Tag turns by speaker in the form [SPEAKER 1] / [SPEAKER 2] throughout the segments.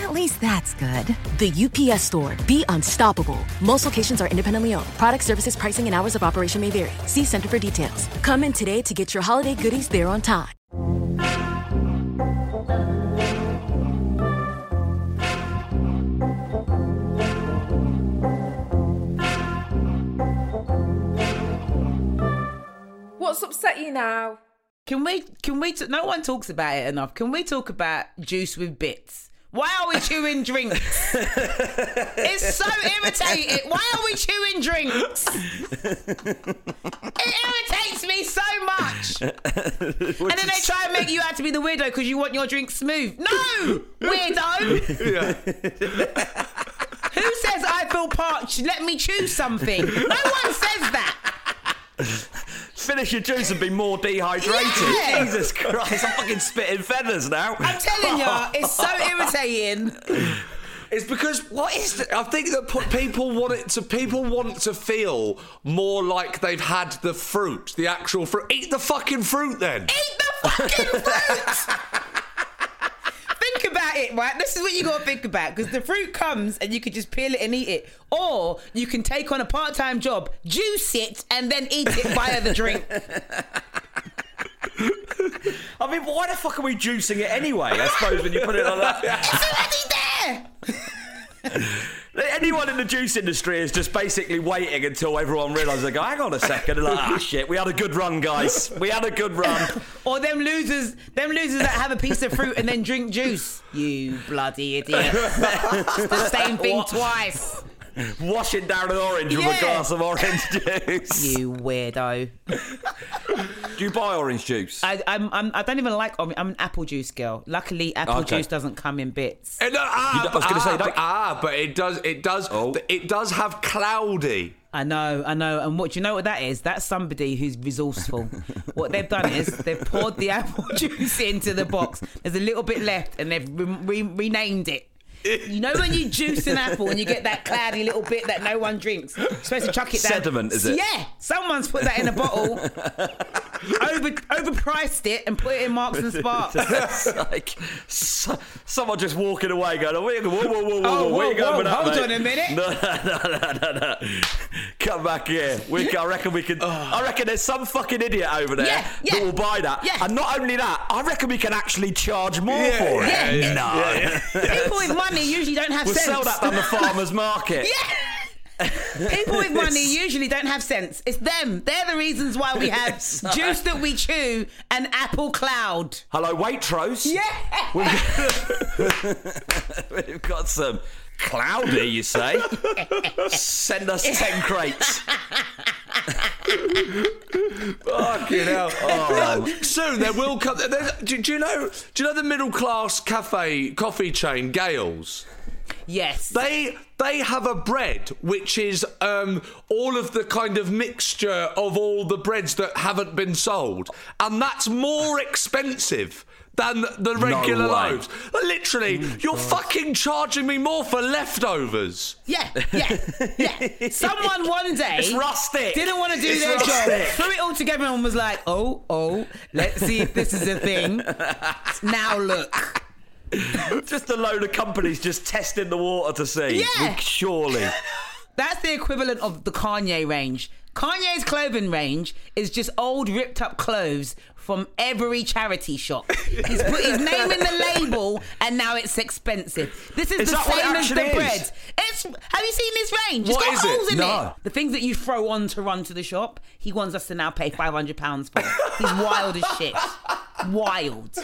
[SPEAKER 1] At least that's good.
[SPEAKER 2] The UPS store. Be unstoppable. Most locations are independently owned. Product services, pricing, and hours of operation may vary. See Center for details. Come in today to get your holiday goodies there on time.
[SPEAKER 3] What's upset you now?
[SPEAKER 4] Can we? Can we? T- no one talks about it enough. Can we talk about juice with bits? Why are we chewing drinks? it's so irritating. Why are we chewing drinks? It irritates me so much. and then they try and make you out to be the weirdo because you want your drink smooth. No, weirdo. Who says I feel parched? Let me choose something. No one says that.
[SPEAKER 5] Finish your juice and be more dehydrated.
[SPEAKER 4] Yeah.
[SPEAKER 5] Jesus Christ, I'm fucking spitting feathers now.
[SPEAKER 4] I'm telling you, it's so irritating.
[SPEAKER 6] It's because what is the, I think that people want it to people want to feel more like they've had the fruit, the actual fruit. Eat the fucking fruit then.
[SPEAKER 4] Eat the fucking fruit. It, right? This is what you got to think about because the fruit comes and you can just peel it and eat it, or you can take on a part-time job, juice it, and then eat it via the drink.
[SPEAKER 5] I mean, why the fuck are we juicing it anyway? I suppose when you put it like that.
[SPEAKER 4] It's already there.
[SPEAKER 5] Anyone in the juice industry is just basically waiting until everyone realises they go, hang on a second, and like, ah shit, we had a good run, guys. We had a good run.
[SPEAKER 4] Or them losers, them losers that have a piece of fruit and then drink juice. You bloody idiot! the same thing twice.
[SPEAKER 5] Washing down an orange with a glass of orange juice.
[SPEAKER 4] You weirdo.
[SPEAKER 5] Do you buy orange juice?
[SPEAKER 4] I, I'm, I'm, I don't even like orange. I'm an apple juice girl. Luckily, apple
[SPEAKER 5] Okay.
[SPEAKER 4] juice doesn't come in bits.
[SPEAKER 6] No, ah,
[SPEAKER 5] You I was gonna
[SPEAKER 6] ah,
[SPEAKER 5] say,
[SPEAKER 6] but, ah, but it does, it does,
[SPEAKER 5] Oh.
[SPEAKER 6] it does have cloudy.
[SPEAKER 4] I know, I know. And what do you know what that is? That's somebody who's resourceful. what they've done is they've poured the apple juice into the box. There's a little bit left, and they've re- re- renamed it. You know when you juice an apple and you get that cloudy little bit that no one drinks. You're supposed to chuck it down.
[SPEAKER 5] Sediment, is it?
[SPEAKER 4] Yeah. Someone's put that in a bottle, over overpriced it, and put it in Marks and Sparks.
[SPEAKER 5] like so, someone just walking away going, oh, where, whoa, whoa, whoa, whoa,
[SPEAKER 4] Oh,
[SPEAKER 5] whoa, where you
[SPEAKER 4] whoa,
[SPEAKER 5] going with
[SPEAKER 4] whoa, hold on a minute.
[SPEAKER 5] No, no, no, no, no, no. Come back here. We, I reckon we can. Oh. I reckon there's some fucking idiot over there
[SPEAKER 4] Yeah, yeah.
[SPEAKER 5] that will buy that.
[SPEAKER 4] Yeah.
[SPEAKER 5] And not only that, I reckon we can actually charge more
[SPEAKER 6] Yeah,
[SPEAKER 5] for it.
[SPEAKER 6] yeah, yeah,
[SPEAKER 5] no.
[SPEAKER 4] People with money usually don't have
[SPEAKER 5] We'll
[SPEAKER 4] sense.
[SPEAKER 5] sell that on the farmer's market.
[SPEAKER 4] People with money usually don't have sense. It's them. They're the reasons why we have juice that we chew and apple cloud.
[SPEAKER 5] Hello, Waitrose.
[SPEAKER 4] Yeah.
[SPEAKER 5] We've got some cloudy, you say? Send us 10 crates.
[SPEAKER 6] Fucking hell!
[SPEAKER 5] Oh.
[SPEAKER 6] Soon there will come. Do, do you know? Do you know the middle class cafe coffee chain GAIL's?
[SPEAKER 4] Yes.
[SPEAKER 6] They they have a bread which is um, all of the kind of mixture of all the breads that haven't been sold, and that's more expensive. Than the regular
[SPEAKER 5] way.
[SPEAKER 6] loaves. Literally, you're fucking charging me more for leftovers.
[SPEAKER 4] Yeah, yeah, yeah. Someone one day
[SPEAKER 5] It's rustic.
[SPEAKER 4] didn't want to do
[SPEAKER 5] It's
[SPEAKER 4] their job,
[SPEAKER 5] rustic.
[SPEAKER 4] threw it all together, and was like, "Oh, oh, let's see if this is a thing." now look,
[SPEAKER 5] Just a load of companies just testing the water to see.
[SPEAKER 4] Yeah.
[SPEAKER 5] Surely.
[SPEAKER 4] that's the equivalent of the Kanye range. Kanye's clothing range is just old, ripped up clothes from every charity shop. He's put his name in the label, and now it's expensive. This is,
[SPEAKER 5] Is
[SPEAKER 4] the
[SPEAKER 5] it
[SPEAKER 4] same as the bread.
[SPEAKER 5] is?
[SPEAKER 4] It's. Have you seen this range?
[SPEAKER 6] What
[SPEAKER 4] it's
[SPEAKER 6] is
[SPEAKER 4] got
[SPEAKER 6] it?
[SPEAKER 4] holes in
[SPEAKER 5] No.
[SPEAKER 4] it. The things that you throw on to run to the shop, he wants us to now pay five hundred pounds for. He's wild as shit. Wild.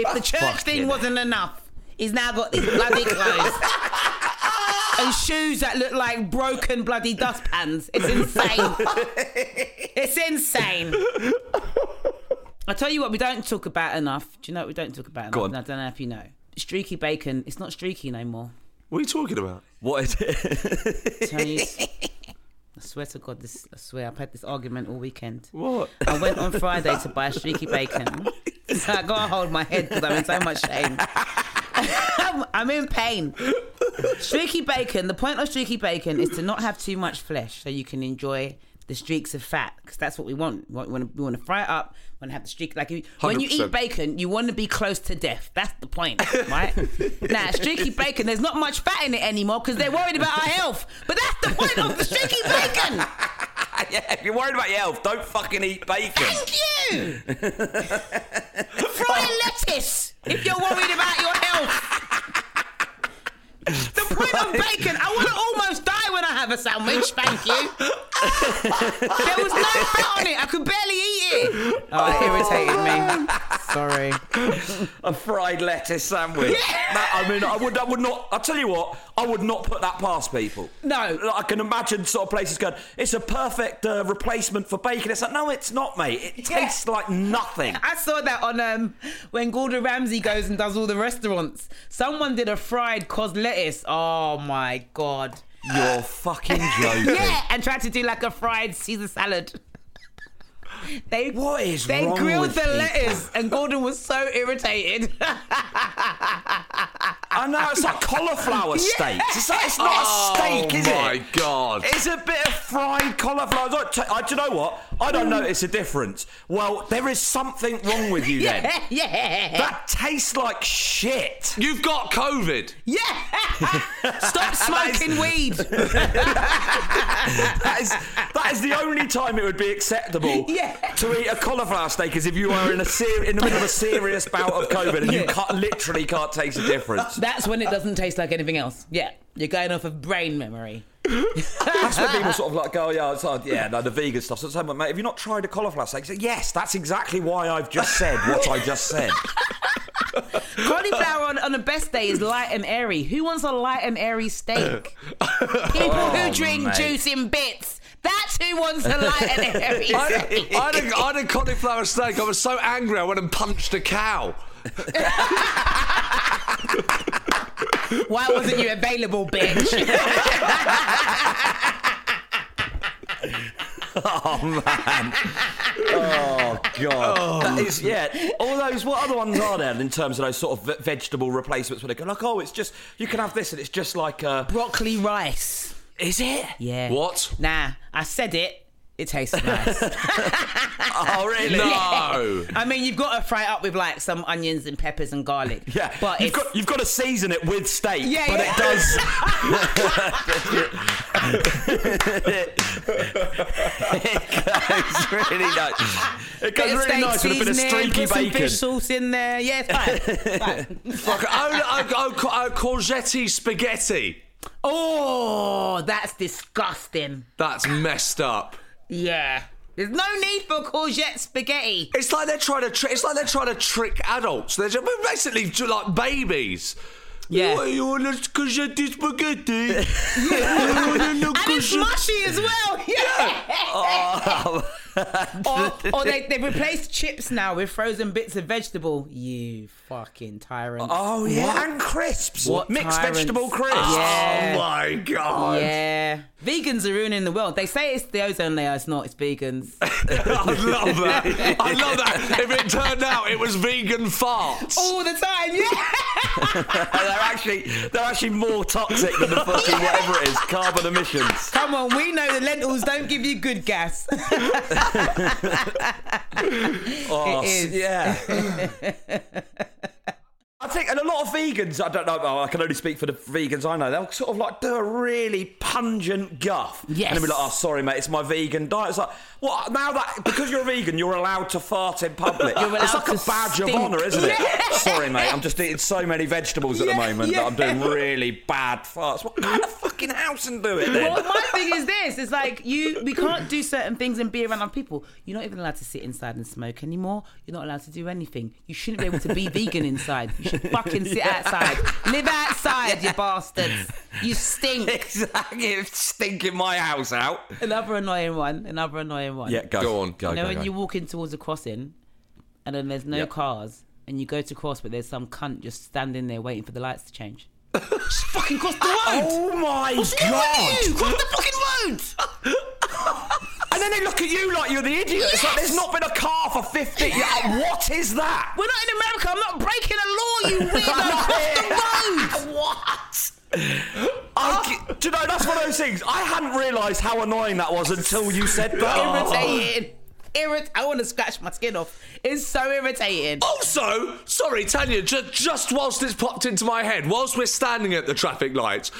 [SPEAKER 4] If the church thing wasn't enough, he's now got these bloody clothes. And shoes that look like broken bloody dustpans. It's insane. it's insane. I tell you what, we don't talk about enough. Do you know what we don't talk about enough?
[SPEAKER 5] Go on.
[SPEAKER 4] And I don't know if you know. Streaky bacon. It's not streaky no more.
[SPEAKER 6] What are you talking about?
[SPEAKER 5] What is it?
[SPEAKER 4] Tony's. I swear to God, this. I swear, I've had this argument all weekend.
[SPEAKER 6] What?
[SPEAKER 4] I went on Friday to buy streaky bacon. I gotta hold my head because I'm in so much shame. I'm, I'm in pain. Streaky bacon. The point of streaky bacon is to not have too much flesh, so you can enjoy the streaks of fat, because that's what we want. We want, we want to fry it up. We want to have the streak. Like you, when you
[SPEAKER 6] 100%.
[SPEAKER 4] eat bacon, you want to be close to death. That's the point, right? now, streaky bacon. There's not much fat in it anymore because they're worried about our health. But that's the point of the streaky bacon.
[SPEAKER 5] yeah, if you're worried about your health, don't fucking eat bacon.
[SPEAKER 4] Thank you. Fry lettuce if you're worried about your health. The point of bacon, I want to almost die I have a sandwich. Thank you. there was no fat on it. I could barely eat it. Oh, it irritated me. Sorry.
[SPEAKER 5] a fried lettuce sandwich. That, I mean, I would, I would not. I'll tell you what, I would not put that past people.
[SPEAKER 4] No.
[SPEAKER 5] Like, I can imagine sort of places going, "It's a perfect uh, replacement for bacon." It's like, no, it's not, mate. It tastes like nothing.
[SPEAKER 4] I saw that on um when Gordon Ramsay goes and does all the restaurants. Someone did a fried cos lettuce. Oh my god.
[SPEAKER 5] You're fucking joking.
[SPEAKER 4] Yeah, and tried to do like a fried Caesar salad. They
[SPEAKER 5] What is
[SPEAKER 4] they
[SPEAKER 5] wrong
[SPEAKER 4] grilled
[SPEAKER 5] with
[SPEAKER 4] the
[SPEAKER 5] people?
[SPEAKER 4] lettuce, and Gordon was so irritated.
[SPEAKER 5] I know it's like cauliflower steaks. It's, like, it's not a steak,
[SPEAKER 6] oh my god!
[SPEAKER 5] It's a bit of fried cauliflower. Look, t- I, do you know what? I don't mm. notice a difference. Well, there is something wrong with you then.
[SPEAKER 4] yeah, yeah,
[SPEAKER 5] That tastes like shit.
[SPEAKER 6] You've got COVID.
[SPEAKER 4] yeah. Stop smoking weed.
[SPEAKER 5] That is, that is the only time it would be acceptable
[SPEAKER 4] Yeah.
[SPEAKER 5] to eat a cauliflower steak is if you are in a ser- in the middle of a serious bout of COVID and you can't, literally can't taste a difference.
[SPEAKER 4] That's when it doesn't taste like anything else. Yeah, you're going off of brain memory.
[SPEAKER 5] That's when people sort of like go, yeah, it's like, yeah, no, the vegan stuff. So it's like, mate, have you not tried a cauliflower steak? So, yes, that's exactly why I've just said what I just said.
[SPEAKER 4] Cauliflower on, on the best day is light and airy. Who wants a light and airy steak? People who oh, drink
[SPEAKER 5] Oh, mate.
[SPEAKER 4] juice in bits. That's who wants a light and airy
[SPEAKER 6] I
[SPEAKER 4] steak.
[SPEAKER 6] I, had a, I had a cauliflower steak. I was so angry. I went and punched a cow.
[SPEAKER 4] Why wasn't you available, bitch?
[SPEAKER 5] Oh man! Oh god! That is yeah. All those. What other ones are there in terms of those sort of ve- vegetable replacements? Where they go like, oh, it's just you can have this, and it's just like uh,
[SPEAKER 4] Broccoli rice.
[SPEAKER 5] is it?
[SPEAKER 4] Yeah.
[SPEAKER 6] What?
[SPEAKER 4] Nah, I said it. It tastes nice.
[SPEAKER 5] Oh really?
[SPEAKER 6] No.
[SPEAKER 4] I mean, you've got to fry it up with like some onions and peppers and garlic.
[SPEAKER 5] Yeah,
[SPEAKER 4] but
[SPEAKER 5] you've got you've got to season it with steak,
[SPEAKER 4] Yeah,
[SPEAKER 5] but
[SPEAKER 4] yeah.
[SPEAKER 5] it does. it goes really nice. It goes really nice with a bit of
[SPEAKER 4] seasoning,
[SPEAKER 5] streaky
[SPEAKER 4] put some fish sauce in there. Yeah, it's fine. fine.
[SPEAKER 6] Fuck, oh, oh, oh, oh, courgette spaghetti.
[SPEAKER 4] Oh, that's disgusting.
[SPEAKER 6] That's messed up.
[SPEAKER 4] Yeah. There's no need for courgette spaghetti.
[SPEAKER 6] It's like they're trying to. Tri- it's like they're trying to trick adults. They're just, basically like babies.
[SPEAKER 4] Yeah.
[SPEAKER 6] What, you want a courgette spaghetti? you want a
[SPEAKER 4] And it's mushy as well. Yeah.
[SPEAKER 5] Oh,
[SPEAKER 4] or or they, they replaced chips now with frozen bits of vegetable. You fucking tyrant.
[SPEAKER 5] Oh yeah, and crisps.
[SPEAKER 4] What
[SPEAKER 5] Mixed
[SPEAKER 4] tyrants.
[SPEAKER 5] vegetable crisps.
[SPEAKER 4] Yeah.
[SPEAKER 6] Oh my god!
[SPEAKER 4] Yeah. Vegans are ruining the world. They say it's the ozone layer. It's not. It's vegans.
[SPEAKER 6] I love that. I love that. If it turned out it was vegan farts.
[SPEAKER 4] All the time. Yeah.
[SPEAKER 5] they're actually they're actually more toxic than the fucking whatever it is, carbon emissions.
[SPEAKER 4] Come on. We know the lentils don't give you good gas.
[SPEAKER 5] Oh,
[SPEAKER 4] It is.
[SPEAKER 5] Yeah. I think, and a lot of vegans, I don't know, oh, I can only speak for the vegans I know, they'll sort of like do a really pungent guff.
[SPEAKER 4] Yes.
[SPEAKER 5] And they'll be like, oh, sorry, mate, it's my vegan diet. It's like, what, now that, because you're a vegan, you're allowed to fart in public. It's like a badge of honour, isn't it? Sorry, mate, I'm just eating so many vegetables at the moment
[SPEAKER 4] yeah.
[SPEAKER 5] that I'm doing really bad farts. What kind of fucking house and do it then?
[SPEAKER 4] Well, my thing is this: it's like you, we can't do certain things and be around other people. You're not even allowed to sit inside and smoke anymore. You're not allowed to do anything. You shouldn't be able to be vegan inside. You should fucking sit outside. Live outside, you bastards. You stink.
[SPEAKER 5] exactly, stinking my house out.
[SPEAKER 4] Another annoying one. Another annoying one.
[SPEAKER 5] Yeah, go,
[SPEAKER 6] Go on.
[SPEAKER 5] Go,
[SPEAKER 4] You know
[SPEAKER 5] go,
[SPEAKER 4] when
[SPEAKER 5] go.
[SPEAKER 4] you're walking towards a crossing, and then there's no
[SPEAKER 5] Yep.
[SPEAKER 4] cars, and you go to cross, but there's some cunt just standing there waiting for the lights to change. Just fucking cross the road.
[SPEAKER 5] Oh my
[SPEAKER 4] What's
[SPEAKER 5] god!
[SPEAKER 4] you? Cross the fucking road.
[SPEAKER 5] And then they look at you like you're the idiot. It's like there's not been a car for 50 years. What is that?
[SPEAKER 4] We're not in America. I'm not breaking a law, you weirdo. Cross the road.
[SPEAKER 5] what? I, do you know, that's one of those things. I hadn't realised how annoying that was until you said that.
[SPEAKER 4] Irritating. Oh. Irrit- I want to scratch my skin off. It's so irritating.
[SPEAKER 6] Also, sorry, Tanya, ju- just whilst it's popped into my head, whilst we're standing at the traffic lights,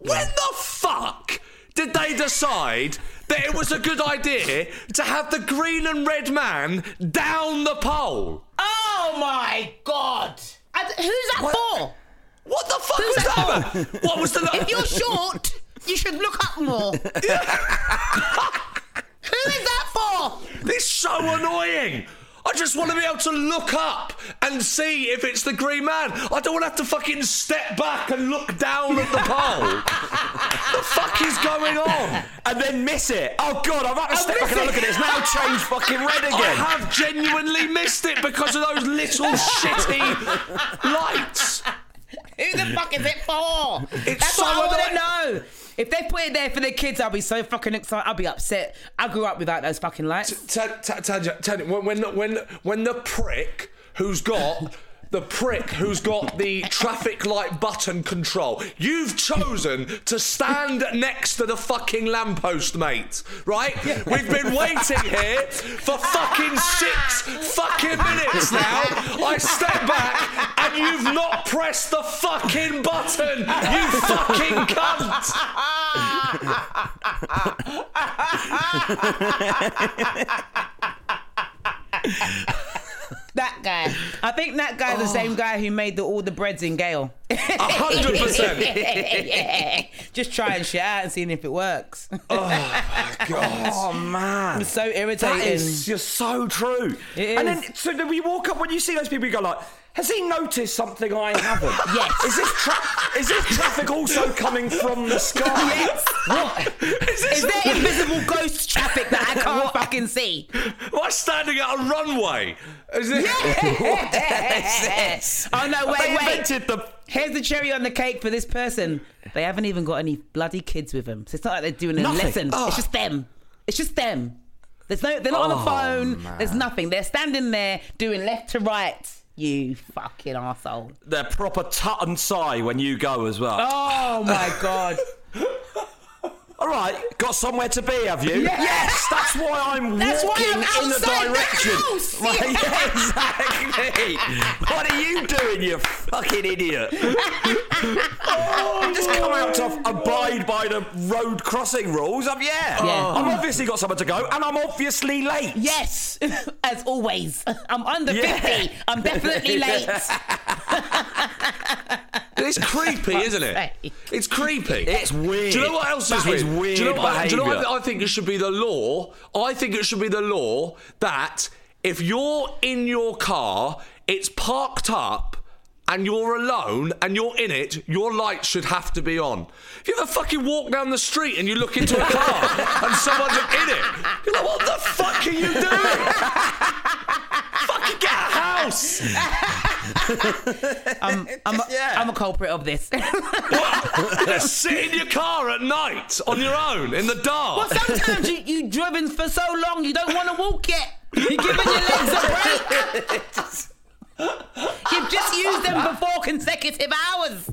[SPEAKER 6] when the fuck did they decide that it was a good idea to have the green and red man down the pole?
[SPEAKER 4] Oh my god. I d- who's that for?
[SPEAKER 6] What the fuck
[SPEAKER 4] Who's
[SPEAKER 6] was
[SPEAKER 4] that
[SPEAKER 6] that?
[SPEAKER 4] for?
[SPEAKER 6] What was the?
[SPEAKER 4] If you're short, you should look up more. Who is that for?
[SPEAKER 6] It's so annoying. I just want to be able to look up and see if it's the green man. I don't want to have to fucking step back and look down at the pole. the fuck is going on?
[SPEAKER 5] And then miss it. Oh god, I've had to step back
[SPEAKER 4] miss
[SPEAKER 5] and
[SPEAKER 4] it.
[SPEAKER 5] look at it. It's now changed fucking red again.
[SPEAKER 6] I have genuinely missed it because of those little shitty lights.
[SPEAKER 4] Who the fuck is it for?
[SPEAKER 6] It's
[SPEAKER 4] That's
[SPEAKER 6] so
[SPEAKER 4] what I want to know. If they put it there for the kids, I'll be so fucking excited. I'll be upset. I grew up without those fucking lights.
[SPEAKER 6] When when when when the prick who's got the prick who's got the traffic light button control, you've chosen to stand next to the fucking lamppost, mate. Right? We've been waiting here for fucking six fucking minutes now. I step back and you've not pressed the fucking button. You fucking cunt.
[SPEAKER 4] That guy. I think that guy's the oh. same guy who made the, all the breads in Gale.
[SPEAKER 6] A hundred percent.
[SPEAKER 4] yeah. Just trying shit out and seeing if it works.
[SPEAKER 5] Oh my god! Oh man.
[SPEAKER 4] It's so
[SPEAKER 5] That
[SPEAKER 4] irritating.
[SPEAKER 5] is just so true.
[SPEAKER 4] It
[SPEAKER 5] And
[SPEAKER 4] is.
[SPEAKER 5] then, so then we walk up when you see those people, you go like, "Has he noticed something I haven't?"
[SPEAKER 4] Yes.
[SPEAKER 5] Is this tra- is this traffic also coming from the sky?
[SPEAKER 4] Yes. What? Is there invisible ghost traffic that I can't fucking see?
[SPEAKER 6] Am I standing at a runway? Is it? Yes.
[SPEAKER 4] Oh no,
[SPEAKER 5] They
[SPEAKER 4] wait, wait.
[SPEAKER 5] invented the.
[SPEAKER 4] Here's the cherry on the cake for this person. They haven't even got any bloody kids with them. So it's not like they're doing a
[SPEAKER 5] Nothing.
[SPEAKER 4] lesson.
[SPEAKER 5] Oh.
[SPEAKER 4] It's ah. just them. It's just them. There's no they're not on the oh, phone. There's nothing. They're standing there doing left to right. You fucking asshole.
[SPEAKER 5] They're proper tut and sigh when you go as well.
[SPEAKER 4] Oh my god.
[SPEAKER 5] All right, got somewhere to be, have you?
[SPEAKER 4] Yes.
[SPEAKER 5] that's why I'm
[SPEAKER 4] That's why
[SPEAKER 5] walking
[SPEAKER 4] I'm
[SPEAKER 5] in the
[SPEAKER 4] the
[SPEAKER 5] direction.
[SPEAKER 4] house.
[SPEAKER 5] Right, yeah, exactly. what are you doing, you fucking idiot? oh, just come out to abide by the road crossing rules. I've, yeah.
[SPEAKER 4] Yeah.
[SPEAKER 5] I'm obviously got somewhere to go, and I'm obviously late.
[SPEAKER 4] Yes, as always. I'm under
[SPEAKER 5] Yeah.
[SPEAKER 4] 50. I'm definitely late.
[SPEAKER 6] It's creepy, isn't it? It's creepy.
[SPEAKER 5] It's weird.
[SPEAKER 6] Do you know what else is
[SPEAKER 5] That
[SPEAKER 6] weird?
[SPEAKER 5] is weird
[SPEAKER 6] do you know what, do you know what
[SPEAKER 5] behaviour.
[SPEAKER 6] I think it should be the law? I think it should be the law that if you're in your car, it's parked up and you're alone and you're in it, your lights should have to be on. If you ever fucking walk down the street and you look into a car and someone's in it, you're like, what the fuck are you doing? fucking get a house.
[SPEAKER 4] I'm, I'm, a, I'm a culprit of this.
[SPEAKER 6] Just sit in your car at night on your own in the dark.
[SPEAKER 4] well, sometimes you, you've driven for so long you don't want to walk yet. You're giving your legs a break. You've just used them for four consecutive hours.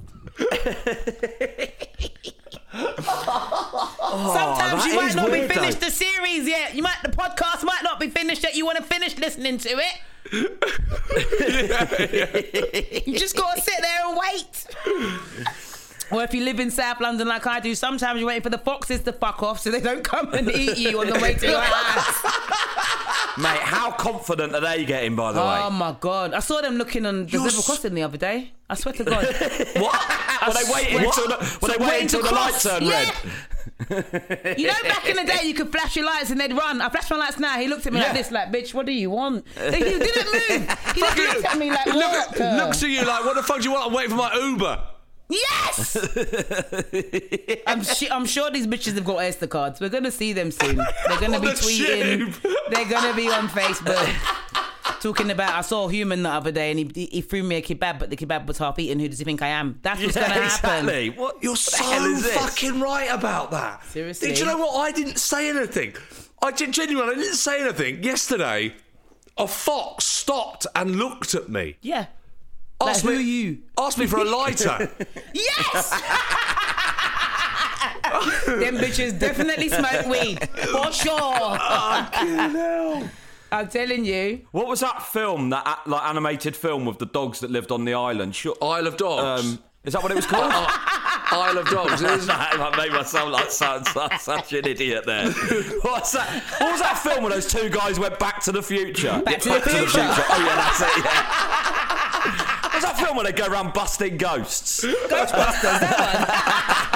[SPEAKER 4] Oh, sometimes
[SPEAKER 5] that
[SPEAKER 4] you might not
[SPEAKER 5] weird,
[SPEAKER 4] be finished
[SPEAKER 5] though.
[SPEAKER 4] the series yet. You might the podcast might not be finished yet. You want to finish listening to it. You just gotta sit there and wait. Or if you live in South London like I do, sometimes you're waiting for the foxes to fuck off so they don't come and eat you on the way to your house.
[SPEAKER 5] Mate, how confident are they getting, by the
[SPEAKER 4] Oh
[SPEAKER 5] way?
[SPEAKER 4] Oh my god! I saw them looking on the zebra crossing the other day. I swear to God.
[SPEAKER 5] What? Were they waiting until the, were they
[SPEAKER 4] Waiting
[SPEAKER 5] until the light turned
[SPEAKER 4] Yeah.
[SPEAKER 5] red?
[SPEAKER 4] You know, back in the day, you could flash your lights and they'd run. I flashed my lights now. He looked at me like this, like, "Bitch, what do you want?" He didn't move. He just looked at me like?
[SPEAKER 6] Look, looks at you like, what the fuck do you want? I'm waiting for my Uber.
[SPEAKER 4] Yes. I'm, su- I'm sure these bitches have got Oyster cards. We're gonna see them soon. They're gonna be
[SPEAKER 6] the
[SPEAKER 4] tweeting.
[SPEAKER 6] tube.
[SPEAKER 4] They're gonna be on Facebook. Talking about, I saw a human the other day and he, he threw me a kebab, but the kebab was half eaten. Who does he think I am? That's what's gonna happen.
[SPEAKER 5] exactly. What?
[SPEAKER 6] You're
[SPEAKER 5] what
[SPEAKER 6] so
[SPEAKER 5] the hell is this?
[SPEAKER 6] fucking right about that.
[SPEAKER 4] Seriously?
[SPEAKER 6] Did you know what? I didn't say anything. I did genuinely. I didn't say anything. Yesterday, a fox stopped and looked at me.
[SPEAKER 4] Yeah. Like,
[SPEAKER 6] Asked
[SPEAKER 4] who
[SPEAKER 6] me,
[SPEAKER 4] are you?
[SPEAKER 6] Asked me for a lighter.
[SPEAKER 4] Yes! Them bitches definitely smoke weed. For sure. I'm telling you.
[SPEAKER 5] What was that film? That like animated film with the dogs that lived on the island? Sure.
[SPEAKER 6] Isle of Dogs.
[SPEAKER 5] Um, is that what it was called?
[SPEAKER 6] Isle of Dogs. Isn't
[SPEAKER 5] that made me sound like such, such, such an idiot there. What's that? What was that film where those two guys went back to the future?
[SPEAKER 4] Back to the Future.
[SPEAKER 5] Oh yeah, that's it. Yeah. What's that film where they go around busting ghosts?
[SPEAKER 4] Ghostbusters, that